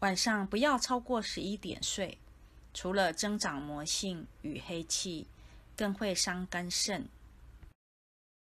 晚上不要超过十一点睡除了增长魔性与黑气更会伤肝肾。